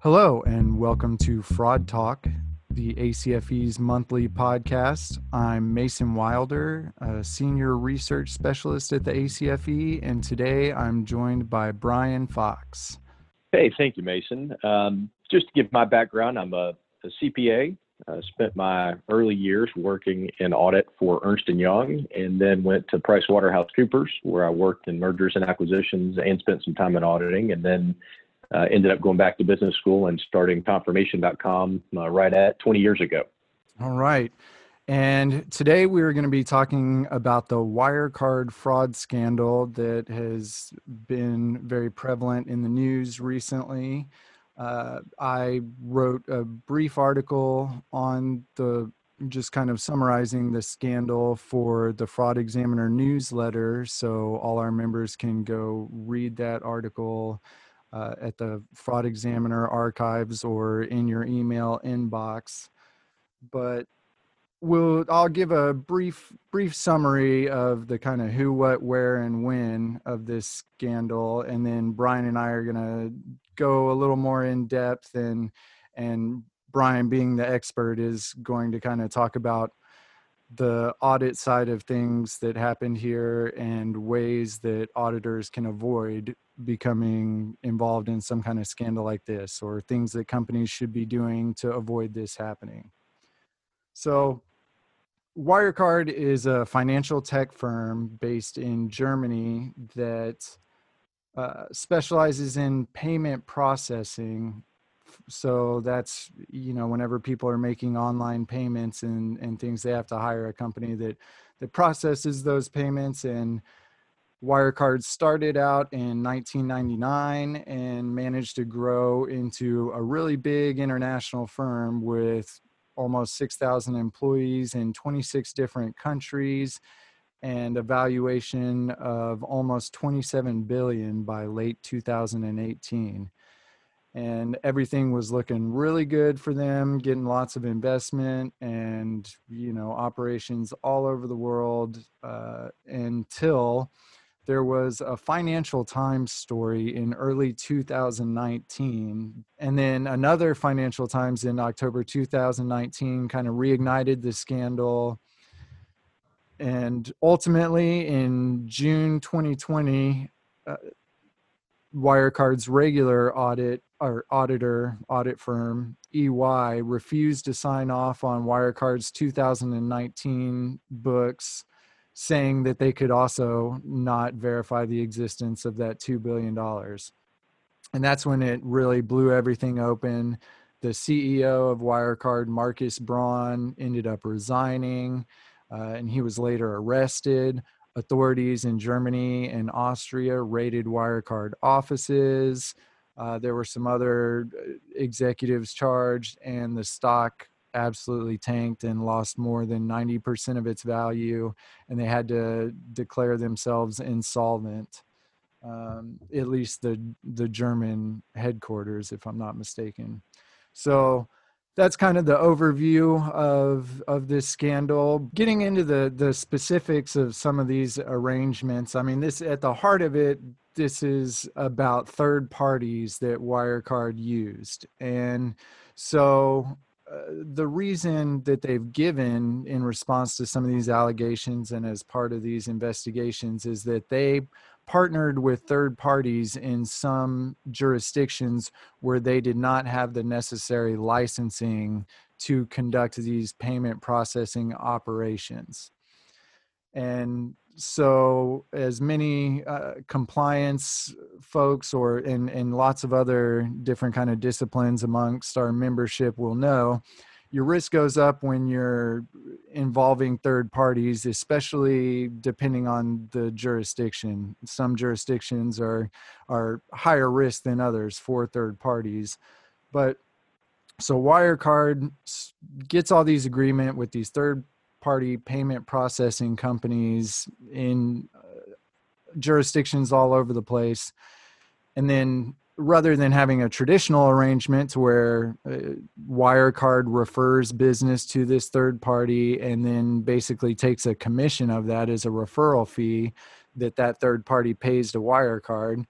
Hello, and welcome to Fraud Talk, the ACFE's monthly podcast. I'm Mason Wilder, a senior research specialist at the ACFE, and today I'm joined by Brian Fox. Hey, thank you, Mason. Um, just to give my background, I'm a, a CPA. I spent my early years working in audit for Ernst & Young and then went to PricewaterhouseCoopers, where I worked in mergers and acquisitions and spent some time in auditing, and then uh, ended up going back to business school and starting confirmation.com uh, right at 20 years ago. All right. And today we are going to be talking about the Wirecard fraud scandal that has been very prevalent in the news recently. Uh, I wrote a brief article on the just kind of summarizing the scandal for the Fraud Examiner newsletter. So all our members can go read that article uh, at the Fraud Examiner archives or in your email inbox. But we'll I'll give a brief brief summary of the kind of who, what, where, and when of this scandal, and then Brian and I are gonna go a little more in depth and and Brian being the expert is going to kind of talk about the audit side of things that happened here and ways that auditors can avoid becoming involved in some kind of scandal like this or things that companies should be doing to avoid this happening. So, Wirecard is a financial tech firm based in Germany that uh, specializes in payment processing. So that's you know whenever people are making online payments and and things, they have to hire a company that that processes those payments. And Wirecard started out in 1999 and managed to grow into a really big international firm with almost 6,000 employees in 26 different countries and a valuation of almost 27 billion by late 2018 and everything was looking really good for them getting lots of investment and you know operations all over the world uh, until there was a Financial Times story in early 2019. And then another Financial Times in October 2019 kind of reignited the scandal. And ultimately, in June 2020, uh, Wirecard's regular audit or auditor audit firm EY refused to sign off on Wirecard's 2019 books saying that they could also not verify the existence of that $2 billion. And that's when it really blew everything open. The CEO of Wirecard, Markus Braun, ended up resigning, uh, and he was later arrested. Authorities in Germany and Austria raided Wirecard offices. Uh, there were some other uh, executives charged, and the stock absolutely tanked and lost more than 90% of its value and they had to declare themselves insolvent um, at least the the german headquarters if i'm not mistaken so that's kind of the overview of of this scandal. Getting into the the specifics of some of these arrangements i mean this at the heart of it this is about third parties that wirecard used. And so uh, the reason that they've given in response to some of these allegations and as part of these investigations is that they partnered with third parties in some jurisdictions where they did not have the necessary licensing to conduct these payment processing operations. And so as many uh, compliance folks or in, in lots of other different kind of disciplines amongst our membership will know your risk goes up when you're involving third parties especially depending on the jurisdiction some jurisdictions are are higher risk than others for third parties but so wirecard gets all these agreement with these third party payment processing companies in uh, jurisdictions all over the place. And then rather than having a traditional arrangement where uh, Wirecard refers business to this third party and then basically takes a commission of that as a referral fee that that third party pays to Wirecard,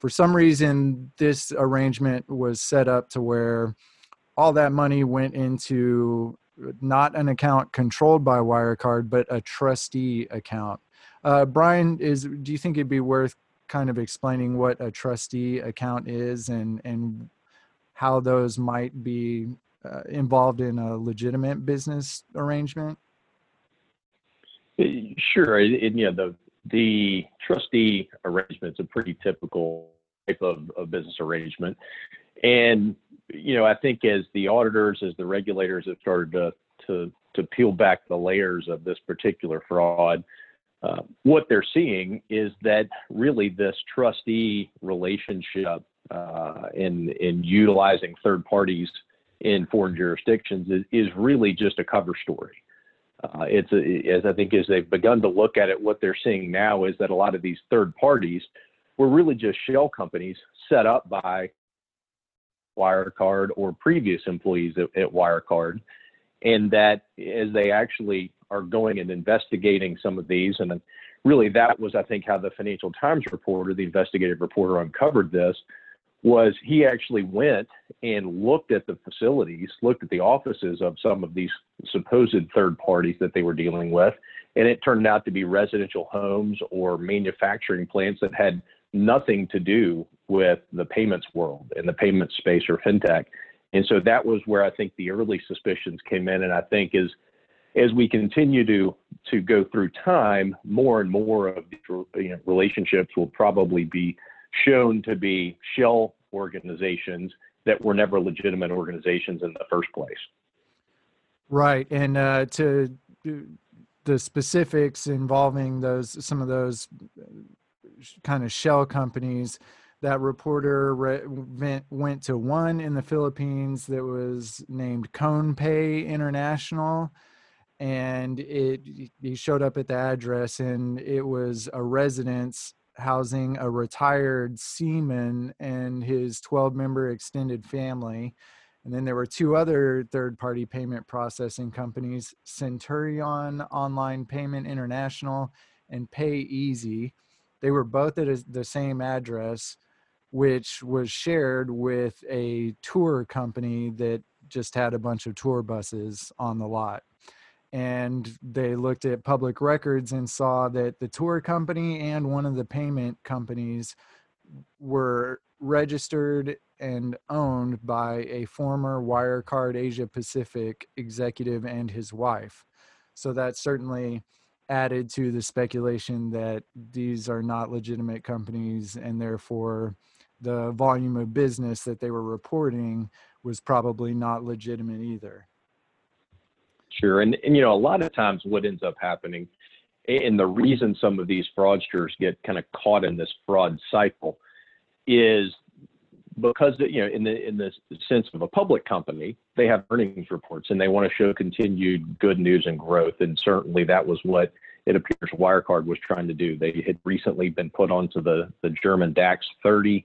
for some reason, this arrangement was set up to where all that money went into not an account controlled by Wirecard, but a trustee account. Uh, Brian, is do you think it'd be worth kind of explaining what a trustee account is and and how those might be uh, involved in a legitimate business arrangement? Sure. And, you know, the the trustee arrangement is a pretty typical type of, of business arrangement. And, you know, I think as the auditors, as the regulators have started to, to, to peel back the layers of this particular fraud, uh, what they're seeing is that really this trustee relationship uh, in, in utilizing third parties in foreign jurisdictions is, is really just a cover story. Uh, it's a, as I think as they've begun to look at it, what they're seeing now is that a lot of these third parties were really just shell companies set up by Wirecard or previous employees at, at Wirecard, and that as they actually are going and investigating some of these, and really that was I think how the Financial Times reporter, the investigative reporter, uncovered this was he actually went and looked at the facilities, looked at the offices of some of these supposed third parties that they were dealing with, and it turned out to be residential homes or manufacturing plants that had nothing to do with the payments world and the payment space or fintech. And so that was where I think the early suspicions came in. And I think as as we continue to to go through time, more and more of these you know, relationships will probably be shown to be shell organizations that were never legitimate organizations in the first place. Right, and uh, to the specifics involving those some of those kind of shell companies. That reporter re- went, went to one in the Philippines that was named ConePay International, and it he showed up at the address, and it was a residence housing a retired seaman and his 12 member extended family. And then there were two other third party payment processing companies Centurion Online Payment International and PayEasy. They were both at the same address, which was shared with a tour company that just had a bunch of tour buses on the lot. And they looked at public records and saw that the tour company and one of the payment companies were registered and owned by a former Wirecard Asia Pacific executive and his wife. So that certainly added to the speculation that these are not legitimate companies and therefore the volume of business that they were reporting was probably not legitimate either. Sure. And, and you know, a lot of times what ends up happening and the reason some of these fraudsters get kind of caught in this fraud cycle is because you know in the in the sense of a public company they have earnings reports and they want to show continued good news and growth and certainly that was what it appears Wirecard was trying to do. They had recently been put onto the the German DAX 30,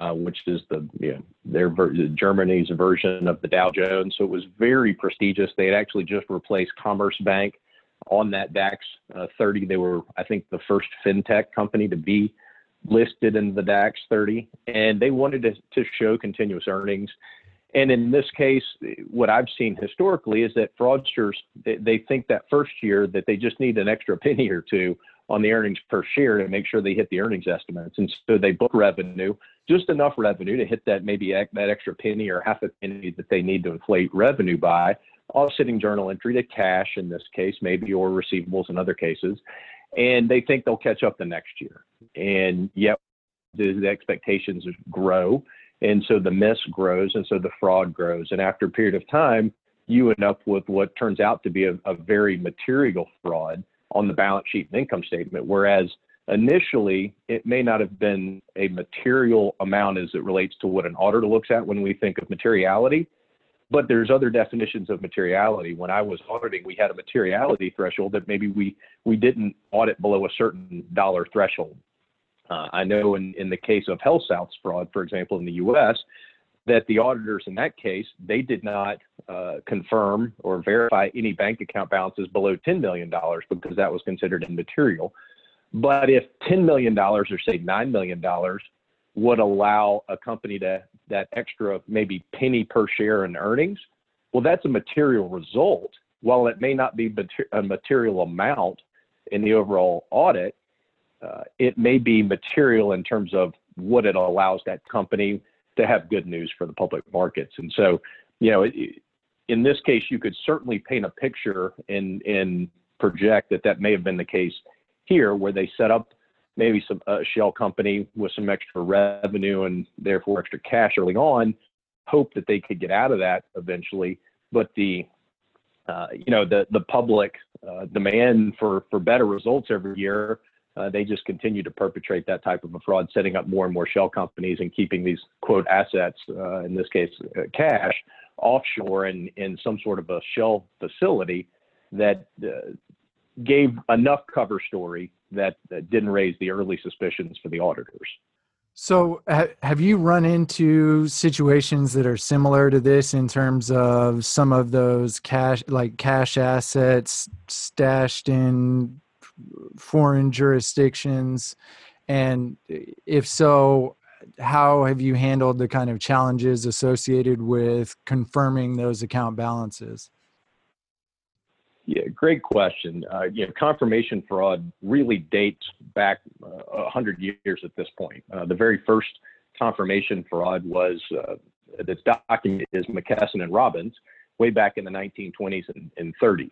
uh, which is the you know, their ver- Germany's version of the Dow Jones. So it was very prestigious. They had actually just replaced Commerzbank on that DAX uh, 30. They were, I think, the first fintech company to be listed in the DAX 30, and they wanted to, to show continuous earnings. And in this case, what I've seen historically is that fraudsters they, they think that first year that they just need an extra penny or two on the earnings per share to make sure they hit the earnings estimates, and so they book revenue, just enough revenue to hit that maybe that extra penny or half a penny that they need to inflate revenue by, offsetting journal entry to cash in this case, maybe or receivables in other cases, and they think they'll catch up the next year. And yet the, expectations grow and so the miss grows, and so the fraud grows. And after a period of time, you end up with what turns out to be a, a very material fraud on the balance sheet and income statement. Whereas initially, it may not have been a material amount as it relates to what an auditor looks at when we think of materiality. But there's other definitions of materiality. When I was auditing, we had a materiality threshold that maybe we we didn't audit below a certain dollar threshold. Uh, I know in, in the case of HealthSouth's fraud, for example, in the U.S., that the auditors in that case they did not uh, confirm or verify any bank account balances below $10 million because that was considered immaterial. But if $10 million or say $9 million would allow a company to that extra maybe penny per share in earnings. Well, that's a material result. While it may not be a material amount in the overall audit, uh, it may be material in terms of what it allows that company to have good news for the public markets. And so, you know, in this case, you could certainly paint a picture and and project that that may have been the case here, where they set up maybe some a shell company with some extra revenue and therefore extra cash early on, hope that they could get out of that eventually. But the uh, you know the the public uh, demand for for better results every year uh, they just continue to perpetrate that type of a fraud, setting up more and more shell companies and keeping these quote assets, uh, in this case, uh, cash, offshore in, in some sort of a shell facility that uh, gave enough cover story that, that didn't raise the early suspicions for the auditors. So, have you run into situations that are similar to this in terms of some of those cash, like cash assets stashed in foreign jurisdictions? And if so, how have you handled the kind of challenges associated with confirming those account balances? Yeah, great question. Uh, you know, confirmation fraud really dates back uh, a uh, hundred years at this point. Uh, the very first confirmation fraud was uh, that's documented is McKesson and Robbins way back in the 1920s and, and 30s,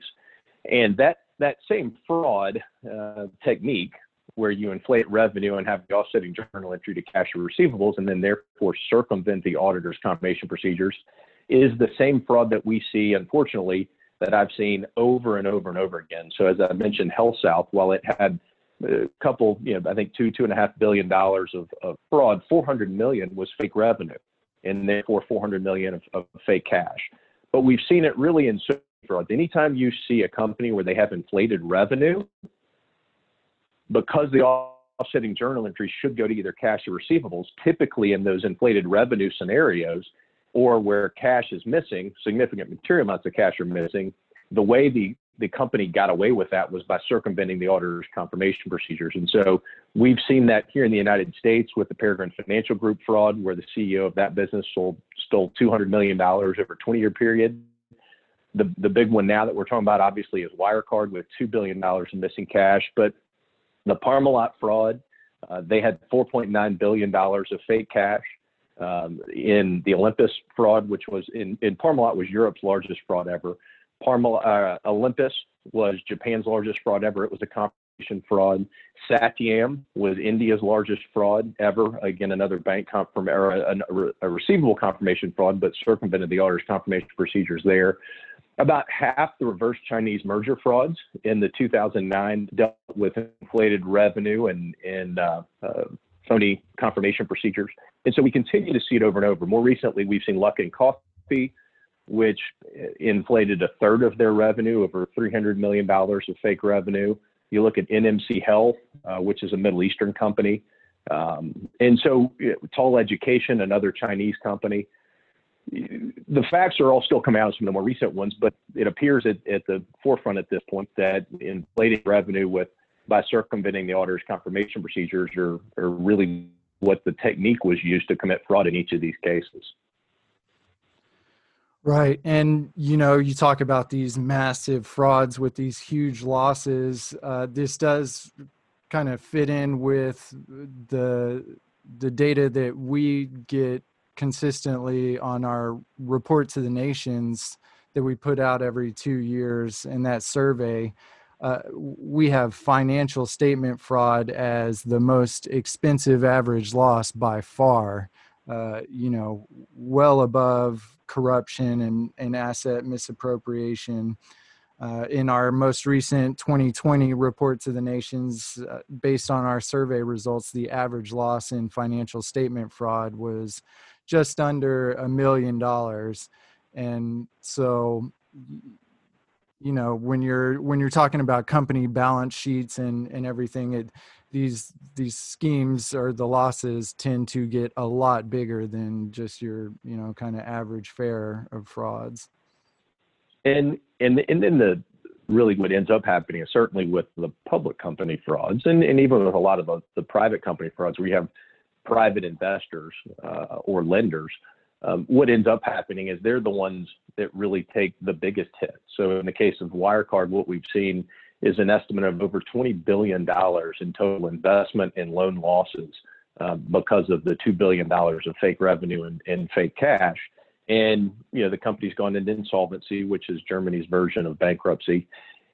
and that that same fraud uh, technique where you inflate revenue and have the offsetting journal entry to cash your receivables and then therefore circumvent the auditor's confirmation procedures is the same fraud that we see, unfortunately, that I've seen over and over and over again. So as I mentioned, HealthSouth, while it had a couple, you know, I think two, two and a half billion dollars of, of fraud, 400 million was fake revenue and therefore 400 million of, of fake cash. But we've seen it really in fraud. Anytime you see a company where they have inflated revenue, because the offsetting journal entry should go to either cash or receivables, typically in those inflated revenue scenarios, or where cash is missing, significant material amounts of cash are missing, the way the the company got away with that was by circumventing the auditor's confirmation procedures. And so we've seen that here in the United States with the Peregrine Financial Group fraud, where the CEO of that business sold, stole $200 million over a 20 year period the the big one now that we're talking about obviously is Wirecard with two billion dollars in missing cash. But the Parmalat fraud, uh, they had 4.9 billion dollars of fake cash. Um, in the Olympus fraud, which was in, in Parmalat was Europe's largest fraud ever. Parmalat, uh, Olympus was Japan's largest fraud ever. It was a confirmation fraud. Satyam was India's largest fraud ever. Again, another bank confirm or a, a, receivable confirmation fraud, but circumvented the auditor's confirmation procedures there. About half the reverse Chinese merger frauds in the 2009 dealt with inflated revenue and, and uh, uh, phony confirmation procedures. And so we continue to see it over and over. More recently, we've seen Luckin Coffee, which inflated a third of their revenue, over $300 million of fake revenue. You look at NMC Health, uh, which is a Middle Eastern company. Um, and so Tal Education, another Chinese company the facts are all still coming out from the more recent ones, but it appears at, at the forefront at this point that inflating revenue with by circumventing the auditor's confirmation procedures are, are really what the technique was used to commit fraud in each of these cases. Right. And, you know, you talk about these massive frauds with these huge losses. Uh, this does kind of fit in with the the data that we get consistently on our report to the nations that we put out every two years in that survey uh, we have financial statement fraud as the most expensive average loss by far uh, you know well above corruption and, and asset misappropriation. Uh, in our most recent 2020 report to the nations, uh, based on our survey results, the average loss in financial statement fraud was just under a million dollars. And so you know when you're when you're talking about company balance sheets and and everything it these these schemes or the losses tend to get a lot bigger than just your you know kind of average fare of frauds. And and and then the really what ends up happening is certainly with the public company frauds and, and even with a lot of the, the private company frauds we have private investors uh, or lenders, um, what ends up happening is they're the ones that really take the biggest hit. So in the case of Wirecard, what we've seen is an estimate of over $20 billion in total investment in loan losses uh, because of the $2 billion of fake revenue and, and fake cash. And, you know, the company's gone into insolvency, which is Germany's version of bankruptcy.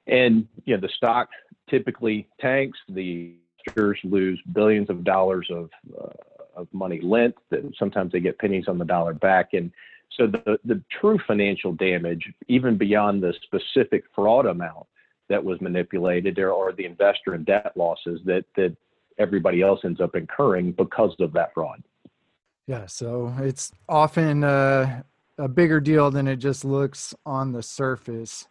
And, you know, the stock typically tanks, the investors lose billions of dollars of, uh, of money lent, that sometimes they get pennies on the dollar back. And so the, the true financial damage, even beyond the specific fraud amount that was manipulated, there are the investor and debt losses that, that everybody else ends up incurring because of that fraud. Yeah, so it's often uh, a bigger deal than it just looks on the surface.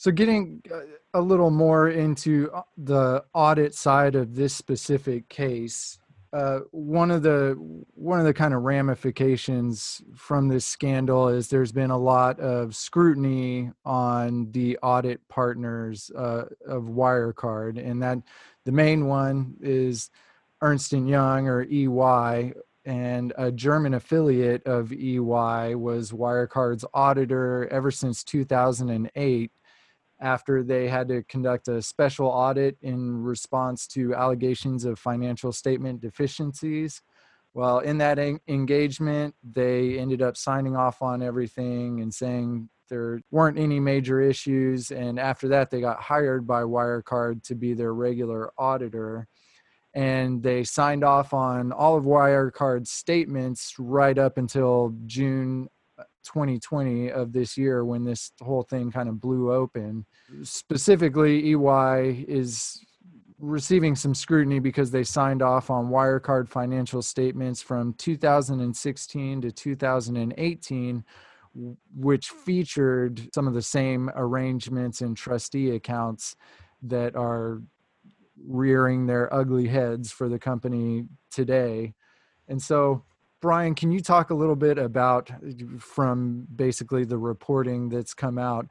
So, getting uh, a little more into uh, the audit side of this specific case, uh, one of the one of the kind of ramifications from this scandal is there's been a lot of scrutiny on the audit partners uh, of Wirecard, and that the main one is Ernst and Young or EY, and a German affiliate of EY was Wirecard's auditor ever since 2008 after they had to conduct a special audit in response to allegations of financial statement deficiencies. Well, in that en- engagement, they ended up signing off on everything and saying there weren't any major issues. And after that, they got hired by Wirecard to be their regular auditor. And they signed off on all of Wirecard's statements right up until June 2020 of this year when this whole thing kind of blew open. Specifically, EY is receiving some scrutiny because they signed off on Wirecard financial statements from 2016 to 2018 which featured some of the same arrangements and trustee accounts that are rearing their ugly heads for the company today. And so Brian, can you talk a little bit about from basically the reporting that's come out,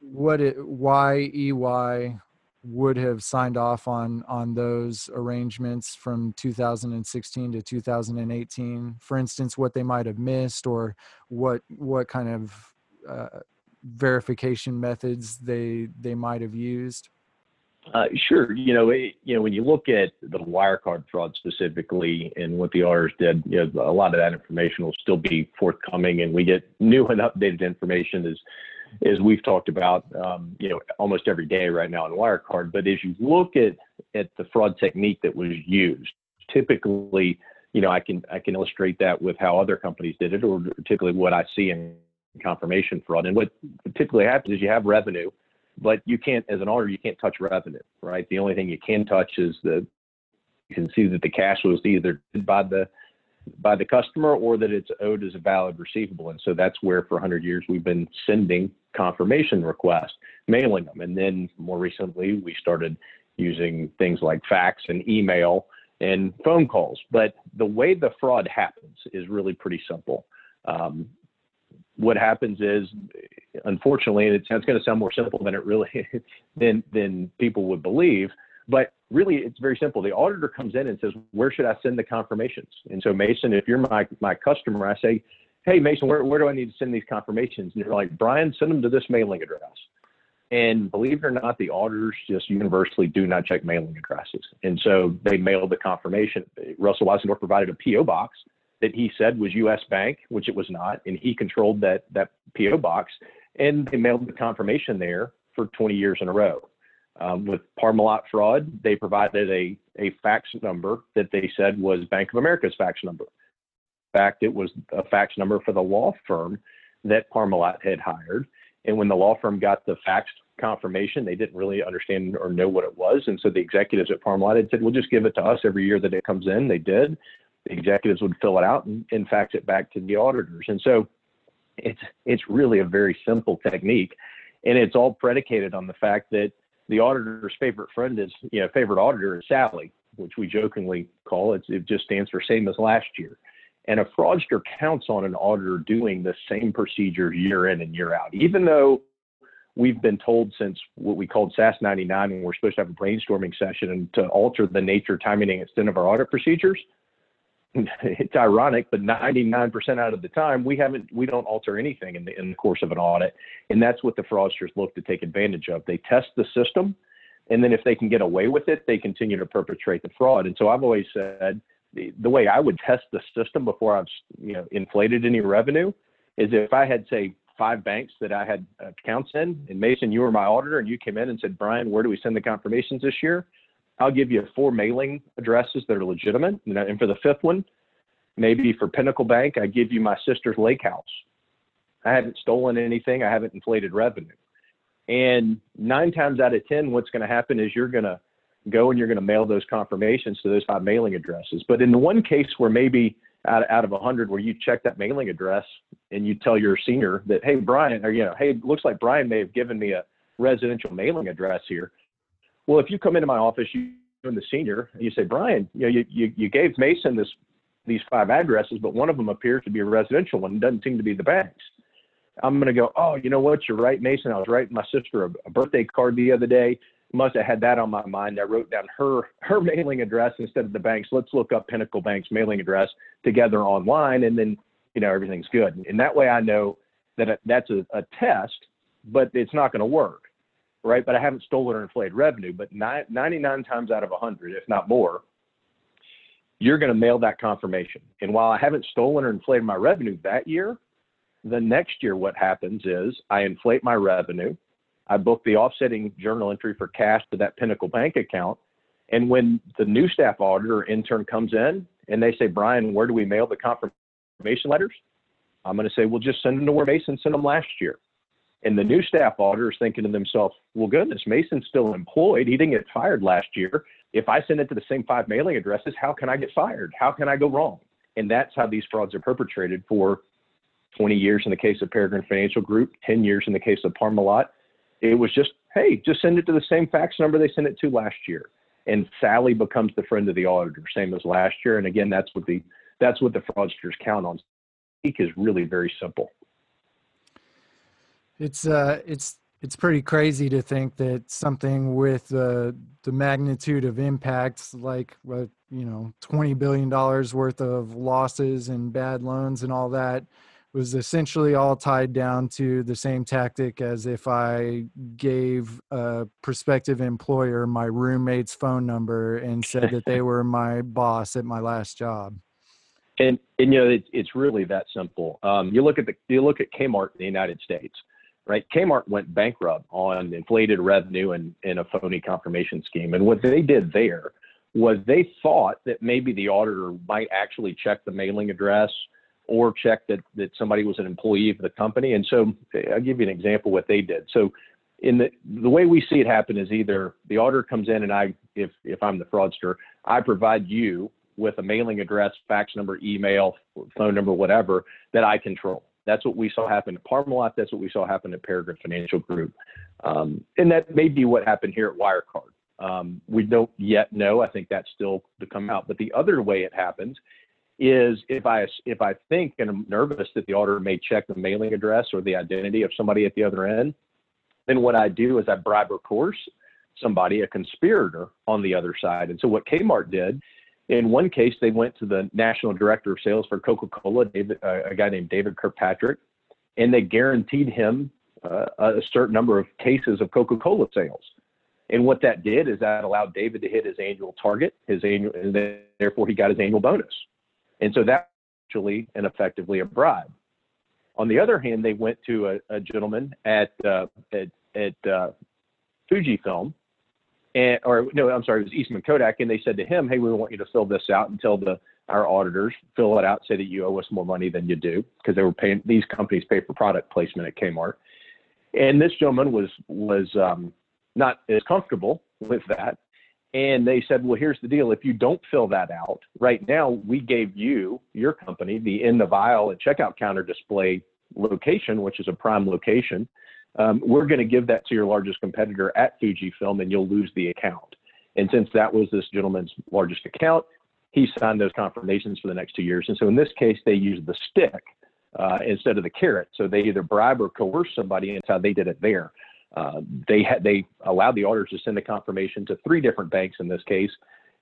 what it, why EY would have signed off on on those arrangements from 2016 to 2018? For instance, what they might have missed, or what what kind of uh, verification methods they they might have used. Uh, sure. You know, it, you know, when you look at the Wirecard fraud specifically and what the auditors did, you know, a lot of that information will still be forthcoming, and we get new and updated information as as we've talked about, um, you know, almost every day right now in Wirecard. But as you look at at the fraud technique that was used, typically, you know, I can I can illustrate that with how other companies did it, or particularly what I see in confirmation fraud. And what typically happens is you have revenue but you can't, as an auditor, you can't touch revenue, right? The only thing you can touch is the, you can see that the cash was either by the, by the customer or that it's owed as a valid receivable. And so that's where for 100 years we've been sending confirmation requests, mailing them. And then more recently, we started using things like fax and email and phone calls. But the way the fraud happens is really pretty simple. Um, what happens is, unfortunately, and it's, it's going to sound more simple than it really than than people would believe, but really it's very simple. The auditor comes in and says, "Where should I send the confirmations?" And so, Mason, if you're my my customer, I say, "Hey, Mason, where where do I need to send these confirmations?" And you're like, "Brian, send them to this mailing address." And believe it or not, the auditors just universally do not check mailing addresses. And so they mailed the confirmation. Russell Wasendorf provided a P.O. box that he said was U.S. Bank, which it was not, and he controlled that that PO box, and they mailed the confirmation there for 20 years in a row. Um, with Parmalat fraud, they provided a a fax number that they said was Bank of America's fax number. In fact, it was a fax number for the law firm that Parmalat had hired. And when the law firm got the fax confirmation, they didn't really understand or know what it was. And so the executives at Parmalat had said, "Well, just give it to us every year that it comes in." They did the executives would fill it out and, and fax it back to the auditors. And so it's it's really a very simple technique, and it's all predicated on the fact that the auditor's favorite friend is you know favorite auditor is Sally, which we jokingly call it. It just stands for same as last year. And a fraudster counts on an auditor doing the same procedure year in and year out, even though we've been told since what we called SAS 99 when we're supposed to have a brainstorming session and to alter the nature, timing, and extent of our audit procedures it's ironic, but 99% out of the time, we haven't, we don't alter anything in the, in the course of an audit. And that's what the fraudsters look to take advantage of. They test the system, and then if they can get away with it, they continue to perpetrate the fraud. And so I've always said the, the way I would test the system before I've, you know, inflated any revenue is if I had, say, five banks that I had accounts in, and Mason, you were my auditor, and you came in and said, Brian, where do we send the confirmations this year? I'll give you four mailing addresses that are legitimate. And for the fifth one, maybe for Pinnacle Bank, I give you my sister's lake house. I haven't stolen anything. I haven't inflated revenue. And nine times out of 10, what's going to happen is you're going to go and you're going to mail those confirmations to those five mailing addresses. But in the one case where maybe out, out of 100 where you check that mailing address and you tell your senior that, hey, Brian, or, you know, hey, looks like Brian may have given me a residential mailing address here. Well, if you come into my office, you and the senior, and you say, Brian, you know, you, you, you gave Mason this these five addresses, but one of them appears to be a residential one. It doesn't seem to be the bank's. I'm going to go, oh, you know what? You're right, Mason. I was writing my sister a, a birthday card the other day. Must have had that on my mind. I wrote down her her mailing address instead of the bank's. Let's look up Pinnacle Bank's mailing address together online, and then you know everything's good. And that way, I know that that's a, a test, but it's not going to work, right? But I haven't stolen or inflated revenue. But 99 times out of 100, if not more, you're going to mail that confirmation. And while I haven't stolen or inflated my revenue that year, the next year, what happens is I inflate my revenue. I book the offsetting journal entry for cash to that Pinnacle Bank account. And when the new staff auditor or intern comes in and they say, Brian, where do we mail the confirmation letters? I'm going to say, well, just send them to where Mason sent them last year. And the new staff auditor is thinking to themselves, well, goodness, Mason's still employed. He didn't get fired last year. If I send it to the same five mailing addresses, how can I get fired? How can I go wrong? And that's how these frauds are perpetrated for 20 years in the case of Peregrine Financial Group, 10 years in the case of Parmalat. It was just, hey, just send it to the same fax number they sent it to last year. And Sally becomes the friend of the auditor, same as last year. And again, that's what the that's what the fraudsters count on. Seek is really very simple. It's uh it's it's pretty crazy to think that something with uh, the magnitude of impacts like what you know 20 billion dollars worth of losses and bad loans and all that was essentially all tied down to the same tactic as if I gave a prospective employer my roommate's phone number and said that they were my boss at my last job. And and you know it's it's really that simple. Um, you look at the you look at Kmart in the United States, right? Kmart went bankrupt on inflated revenue and in a phony confirmation scheme. And what they did there was they thought that maybe the auditor might actually check the mailing address or check that, that somebody was an employee of the company. And so I'll give you an example what they did. So in the the way we see it happen is either the auditor comes in and I if if I'm the fraudster, I provide you with a mailing address, fax number, email, phone number, whatever that I control. That's what we saw happen at Parmalat. That's what we saw happen at Peregrine Financial Group. Um, and that may be what happened here at Wirecard. Um, we don't yet know. I think that's still to come out. But the other way it happens is if I if I think and I'm nervous that the auditor may check the mailing address or the identity of somebody at the other end, then what I do is I bribe or coerce somebody, a conspirator on the other side. And so what Kmart did, in one case, they went to the national director of sales for Coca-Cola, uh, a guy named David Kirkpatrick, and they guaranteed him uh, a certain number of cases of Coca-Cola sales. And what that did is that allowed David to hit his annual target, his annual, and therefore he got his annual bonus. And so that's actually and effectively a bribe. On the other hand, they went to a, a gentleman at uh, at, at uh, Fujifilm, and or no, I'm sorry, it was Eastman Kodak, and they said to him, "Hey, we want you to fill this out and tell the our auditors fill it out, say that you owe us more money than you do, because they were paying these companies pay for product placement at Kmart." And this gentleman was was um, not as comfortable with that, and they said, well, here's the deal. If you don't fill that out, right now, we gave you, your company, the in the vial and checkout counter display location, which is a prime location. Um, we're going to give that to your largest competitor at Fujifilm and you'll lose the account. And since that was this gentleman's largest account, he signed those confirmations for the next two years. And so in this case, they used the stick uh, instead of the carrot. So they either bribe or coerce somebody, and that's how they did it there. Uh, they had they allowed the auditors to send a confirmation to three different banks in this case,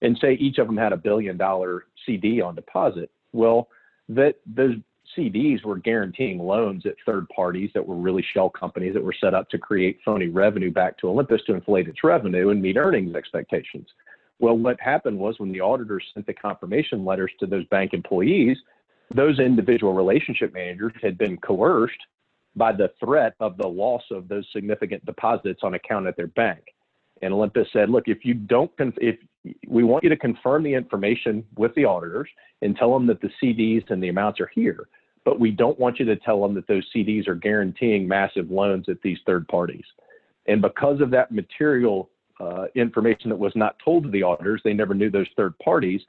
and say each of them had a billion dollar CD on deposit. Well, that those CDs were guaranteeing loans at third parties that were really shell companies that were set up to create phony revenue back to Olympus to inflate its revenue and meet earnings expectations. Well, what happened was when the auditors sent the confirmation letters to those bank employees, those individual relationship managers had been coerced by the threat of the loss of those significant deposits on account at their bank. And Olympus said, look, if you don't, if we want you to confirm the information with the auditors and tell them that the CDs and the amounts are here, but we don't want you to tell them that those CDs are guaranteeing massive loans at these third parties. And because of that material uh, information that was not told to the auditors, they never knew those third parties.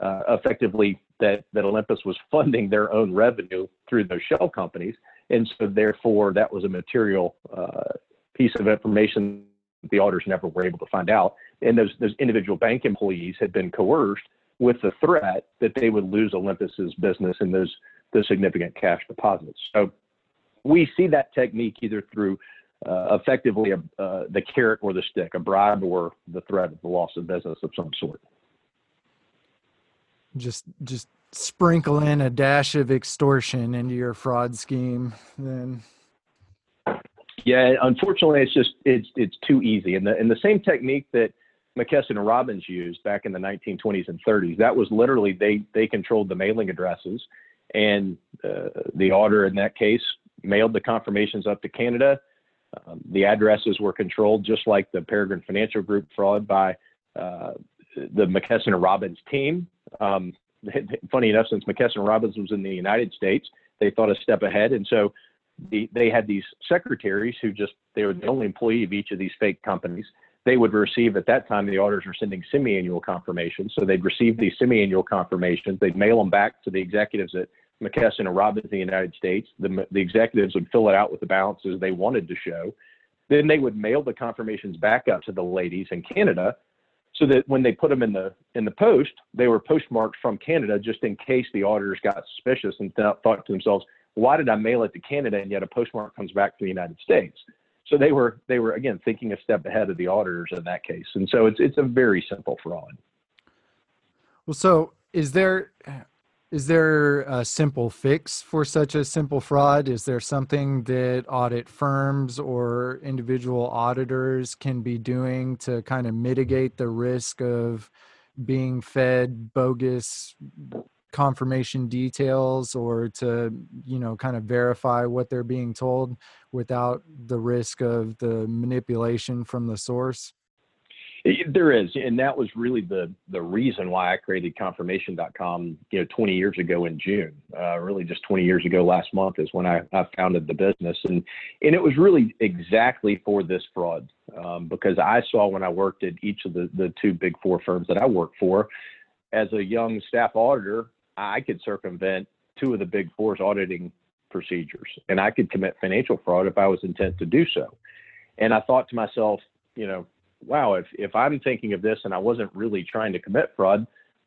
Uh, effectively, that that Olympus was funding their own revenue through those shell companies, and so therefore that was a material uh, piece of information the auditors never were able to find out. And those those individual bank employees had been coerced with the threat that they would lose Olympus's business and those those significant cash deposits. So we see that technique either through uh, effectively a, uh, the carrot or the stick, a bribe or the threat of the loss of business of some sort. Just just sprinkle in a dash of extortion into your fraud scheme, then. Yeah, unfortunately, it's just it's it's too easy, and the and the same technique that McKesson and Robbins used back in the 1920s and 30s. That was literally they they controlled the mailing addresses, and uh, the auditor in that case mailed the confirmations up to Canada. Um, the addresses were controlled just like the Peregrine Financial Group fraud by uh, the McKesson and Robbins team. Um, funny enough, since McKesson and Robbins was in the United States, they thought a step ahead, and so the, they had these secretaries who just they were the only employee of each of these fake companies. They would receive at that time the auditors were sending semi-annual confirmations, so they'd receive these semi-annual confirmations. They'd mail them back to the executives at McKesson and Robbins in the United States. The, the executives would fill it out with the balances they wanted to show. Then they would mail the confirmations back up to the ladies in Canada so that when they put them in the in the post, they were postmarked from Canada just in case the auditors got suspicious and th- thought to themselves, why did I mail it to Canada and yet a postmark comes back to the United States? So they were they were again thinking a step ahead of the auditors in that case, and so it's it's a very simple fraud. Well, so is there is there a simple fix for such a simple fraud? Is there something that audit firms or individual auditors can be doing to kind of mitigate the risk of being fed bogus confirmation details or to, you know, kind of verify what they're being told without the risk of the manipulation from the source? There is, and that was really the the reason why I created Confirmation.com. You know, 20 years ago in June. Uh, really, just 20 years ago last month is when I, I founded the business, and and it was really exactly for this fraud um, because I saw when I worked at each of the the two big four firms that I worked for, as a young staff auditor, I could circumvent two of the big four's auditing procedures, and I could commit financial fraud if I was intent to do so. And I thought to myself, you know wow, if, if I'm thinking of this and I wasn't really trying to commit fraud,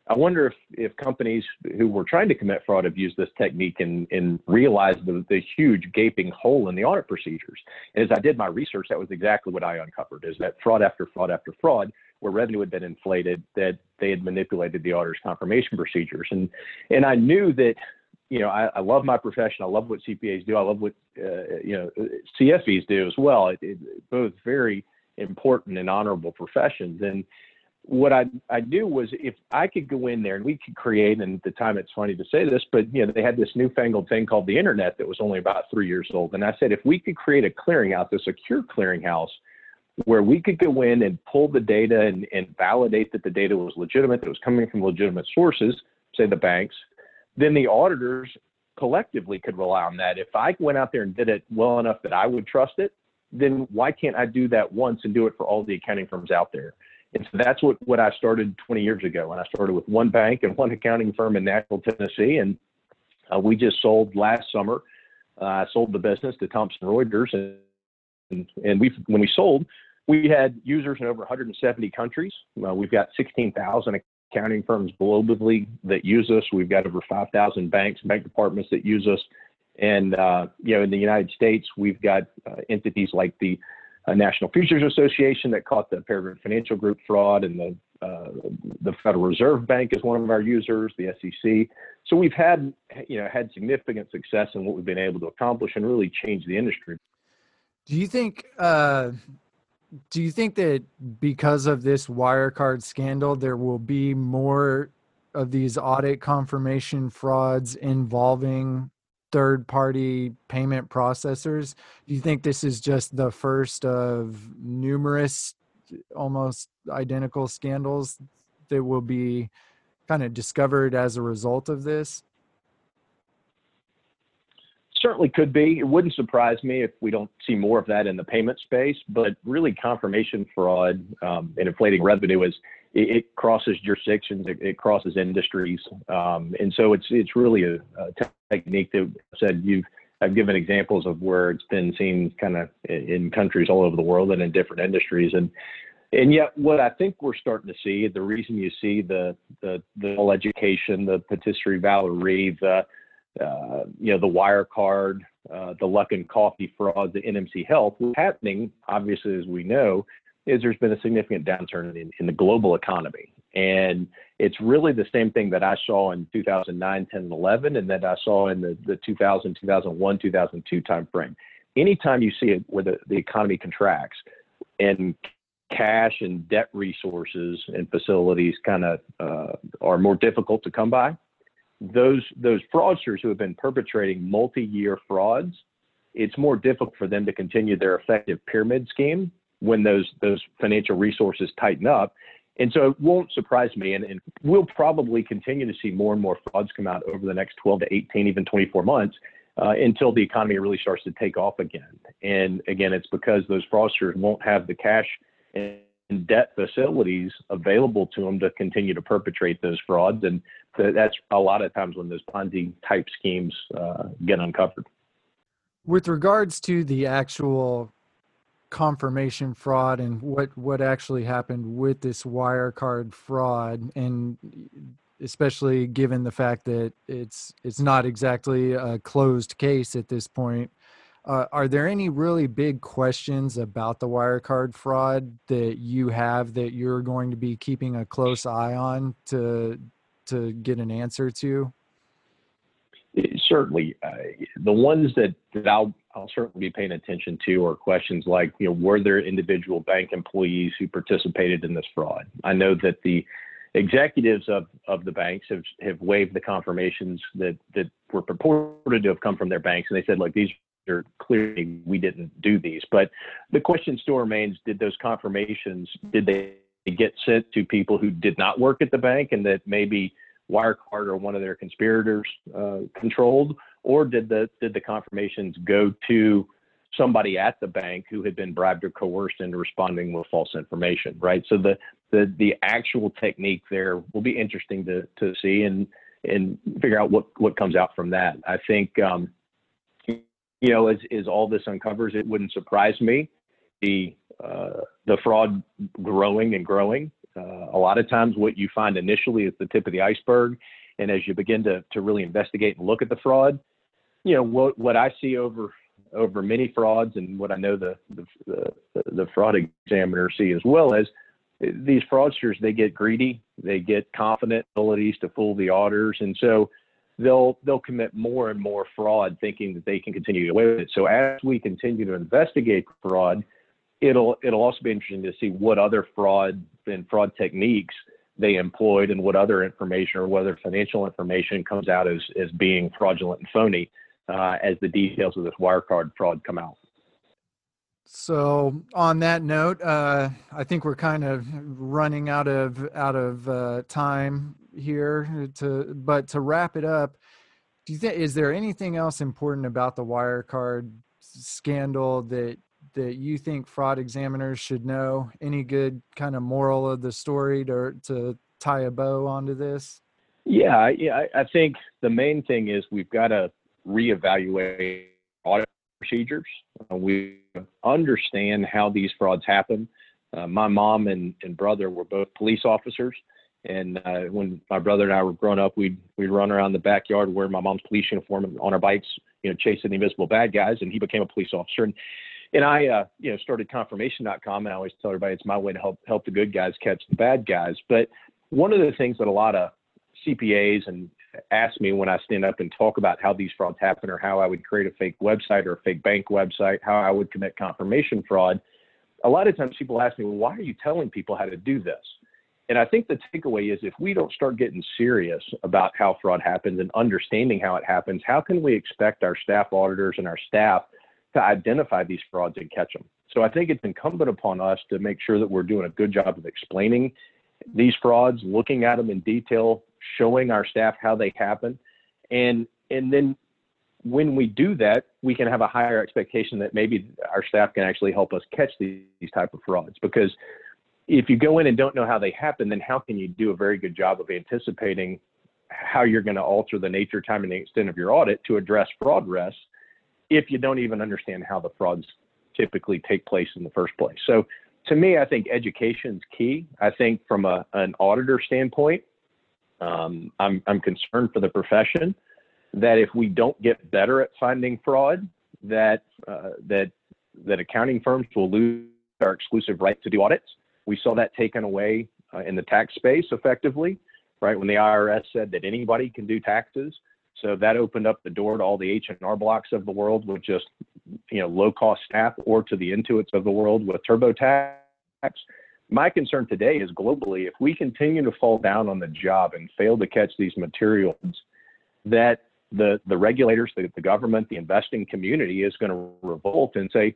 I wonder if, if companies who were trying to commit fraud have used this technique and, and realized the, the huge gaping hole in the audit procedures. And as I did my research, that was exactly what I uncovered is that fraud after fraud after fraud, where revenue had been inflated, that they had manipulated the auditor's confirmation procedures. And, and I knew that, you know, I, I love my profession. I love what CPAs do. I love what, uh, you know, CFEs do as well. It, it, both very important and honorable professions. And what I I knew was if I could go in there and we could create, and at the time it's funny to say this, but you know they had this newfangled thing called the internet that was only about three years old, and I said if we could create a clearinghouse, a secure clearinghouse, where we could go in and pull the data and, and validate that the data was legitimate, that was coming from legitimate sources, say the banks, then the auditors collectively could rely on that. If I went out there and did it well enough that I would trust it, then why can't I do that once and do it for all the accounting firms out there? And so that's what, what I started 20 years ago. And I started with one bank and one accounting firm in Nashville, Tennessee. And uh, we just sold last summer. Uh, I sold the business to Thomson Reuters. And, and we when we sold, we had users in over 170 countries. Uh, we've got 16,000 accounting firms globally that use us. We've got over 5,000 banks, bank departments that use us. And uh, you know, in the United States, we've got uh, entities like the uh, National Futures Association that caught the Peregrine Financial Group fraud, and the uh, the Federal Reserve Bank is one of our users, the SEC. So we've had, you know, had significant success in what we've been able to accomplish and really change the industry. Do you think? Uh, do you think that because of this Wirecard scandal, there will be more of these audit confirmation frauds involving third party payment processors. Do you think this is just the first of numerous almost identical scandals that will be kind of discovered as a result of this? Certainly could be. It wouldn't surprise me if we don't see more of that in the payment space, but really confirmation fraud um, and inflating revenue is it, it crosses jurisdictions, it, it crosses industries, um, and so it's it's really a, a technique that said you've I've given examples of where it's been seen kind of in countries all over the world and in different industries, and and yet what I think we're starting to see, the reason you see the the the education, the patisserie Valerie, the uh, you know the Wirecard, uh, the Luckin Coffee fraud, the NMC Health, happening, obviously as we know, is there's been a significant downturn in, in the global economy. And it's really the same thing that I saw in 2009, 10, and 11, and that I saw in the, the 2000, 2001, 2002 timeframe. Anytime you see it where the, the economy contracts and cash and debt resources and facilities kind of uh, are more difficult to come by, those those fraudsters who have been perpetrating multi-year frauds, it's more difficult for them to continue their effective pyramid scheme when those those financial resources tighten up. And so it won't surprise me, and, and, we'll probably continue to see more and more frauds come out over the next 12 to 18, even 24 months, uh, until the economy really starts to take off again. And again, it's because those fraudsters won't have the cash and debt facilities available to them to continue to perpetrate those frauds, and that's a lot of times when those Ponzi type schemes uh, get uncovered. With regards to the actual confirmation fraud and what what actually happened with this Wirecard fraud and especially given the fact that it's it's not exactly a closed case at this point uh, are there any really big questions about the Wirecard fraud that you have that you're going to be keeping a close eye on to to get an answer to? Certainly uh, the ones that, that I'll, I'll certainly be paying attention to are questions like, you know, were there individual bank employees who participated in this fraud? I know that the executives of, of the banks have, have waived the confirmations that, that were purported to have come from their banks. And they said, like, these are clearly, we didn't do these. But the question still remains, did those confirmations, did they get sent to people who did not work at the bank and that maybe Wirecard or one of their conspirators uh, controlled, or did the did the confirmations go to somebody at the bank who had been bribed or coerced into responding with false information? Right. So the the the actual technique there will be interesting to to see and and figure out what what comes out from that. I think. Um, you know, as, as all this uncovers, it wouldn't surprise me the uh, the fraud growing and growing. Uh, a lot of times, what you find initially is the tip of the iceberg, and as you begin to to really investigate and look at the fraud, you know what what I see over over many frauds, and what I know the the, the, the fraud examiner see as well as these fraudsters they get greedy, they get confident abilities to fool the auditors, and so they'll they'll commit more and more fraud, thinking that they can continue to get away with it. So as we continue to investigate fraud it'll it'll also be interesting to see what other fraud and fraud techniques they employed and what other information or whether financial information comes out as as being fraudulent and phony uh, as the details of this Wirecard fraud come out. So on that note, uh, I think we're kind of running out of out of uh, time here. To but to wrap it up, do you think is there anything else important about the Wirecard scandal that that you think fraud examiners should know? Any good kind of moral of the story to to tie a bow onto this? Yeah, yeah. I, think the main thing is we've got to reevaluate audit procedures. Uh, we understand how these frauds happen. Uh, my mom and, and brother were both police officers. And uh, when my brother and I were growing up, we'd we'd run around the backyard wearing my mom's police uniform on our bikes, you know, chasing the invisible bad guys. And he became a police officer. And and I, uh, you know, started confirmation.com and I always tell everybody it's my way to help, help the good guys catch the bad guys. But one of the things that a lot of CPAs and ask me when I stand up and talk about how these frauds happen or how I would create a fake website or a fake bank website, how I would commit confirmation fraud. A lot of times people ask me, well, why are you telling people how to do this? And I think the takeaway is if we don't start getting serious about how fraud happens and understanding how it happens, how can we expect our staff auditors and our staff to identify these frauds and catch them? So I think it's incumbent upon us to make sure that we're doing a good job of explaining these frauds, looking at them in detail, showing our staff how they happen, and and then when we do that, we can have a higher expectation that maybe our staff can actually help us catch these, these type of frauds. Because if you go in and don't know how they happen, then how can you do a very good job of anticipating how you're going to alter the nature, time, and the extent of your audit to address fraud risks if you don't even understand how the frauds typically take place in the first place? So, to me, I think education is key. I think from a, an auditor standpoint, um, I'm, I'm concerned for the profession that if we don't get better at finding fraud, that uh, that that accounting firms will lose our exclusive right to do audits we saw that taken away uh, in the tax space effectively, right? When the IRS said that anybody can do taxes. So that opened up the door to all the H&R Blocks of the world with just, you know, low-cost staff or to the Intuits of the world with TurboTax. My concern today is globally, if we continue to fall down on the job and fail to catch these materials, that the, the regulators, the, the government, the investing community is going to revolt and say,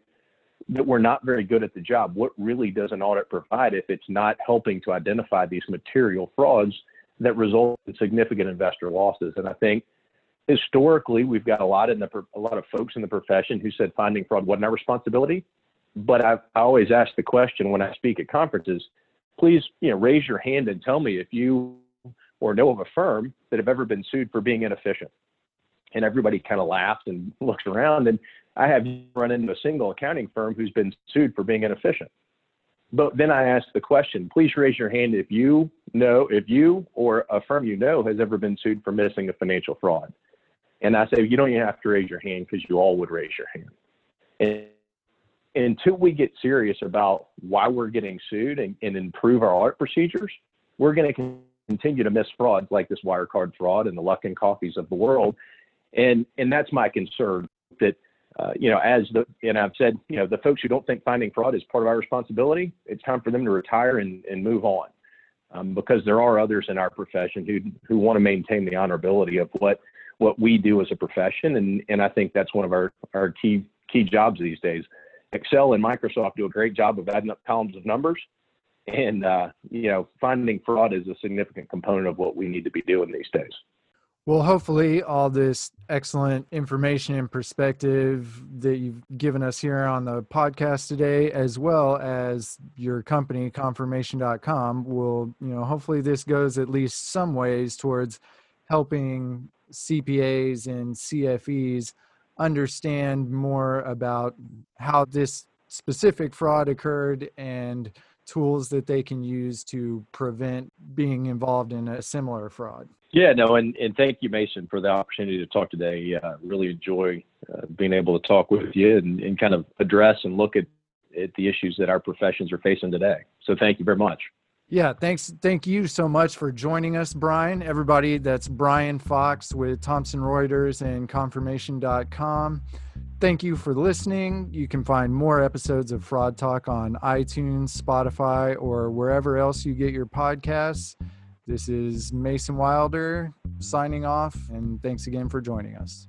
that we're not very good at the job. What really does an audit provide if it's not helping to identify these material frauds that result in significant investor losses? And I think historically we've got a lot in the a lot of folks in the profession who said finding fraud wasn't our responsibility. But I've I always ask the question when I speak at conferences, please you know raise your hand and tell me if you or know of a firm that have ever been sued for being inefficient. And everybody kind of laughs and looks around and I have run into a single accounting firm who's been sued for being inefficient. But then I ask the question, please raise your hand if you know, if you or a firm you know has ever been sued for missing a financial fraud. And I say, you don't even have to raise your hand because you all would raise your hand. And until we get serious about why we're getting sued and, and improve our audit procedures, we're going to continue to miss frauds like this Wirecard fraud and the Luckin Coffees of the world. And, and that's my concern that uh, you know, as the, and I've said, you know, the folks who don't think finding fraud is part of our responsibility, it's time for them to retire and, and move on. Um, because there are others in our profession who, who want to maintain the honorability of what, what we do as a profession. And, and I think that's one of our, our key, key jobs these days. Excel and Microsoft do a great job of adding up columns of numbers. And, uh, you know, finding fraud is a significant component of what we need to be doing these days. Well, hopefully, all this excellent information and perspective that you've given us here on the podcast today, as well as your company, confirmation.com, will, you know, hopefully this goes at least some ways towards helping CPAs and CFEs understand more about how this specific fraud occurred and tools that they can use to prevent being involved in a similar fraud. Yeah, no, and, and thank you, Mason, for the opportunity to talk today. Uh, really enjoy uh, being able to talk with you and, and kind of address and look at, at the issues that our professions are facing today. So thank you very much. Yeah, thanks. Thank you so much for joining us, Brian. Everybody, that's Brian Fox with Thomson Reuters and confirmation.com. Thank you for listening. You can find more episodes of Fraud Talk on iTunes, Spotify, or wherever else you get your podcasts. This is Mason Wilder signing off, and thanks again for joining us.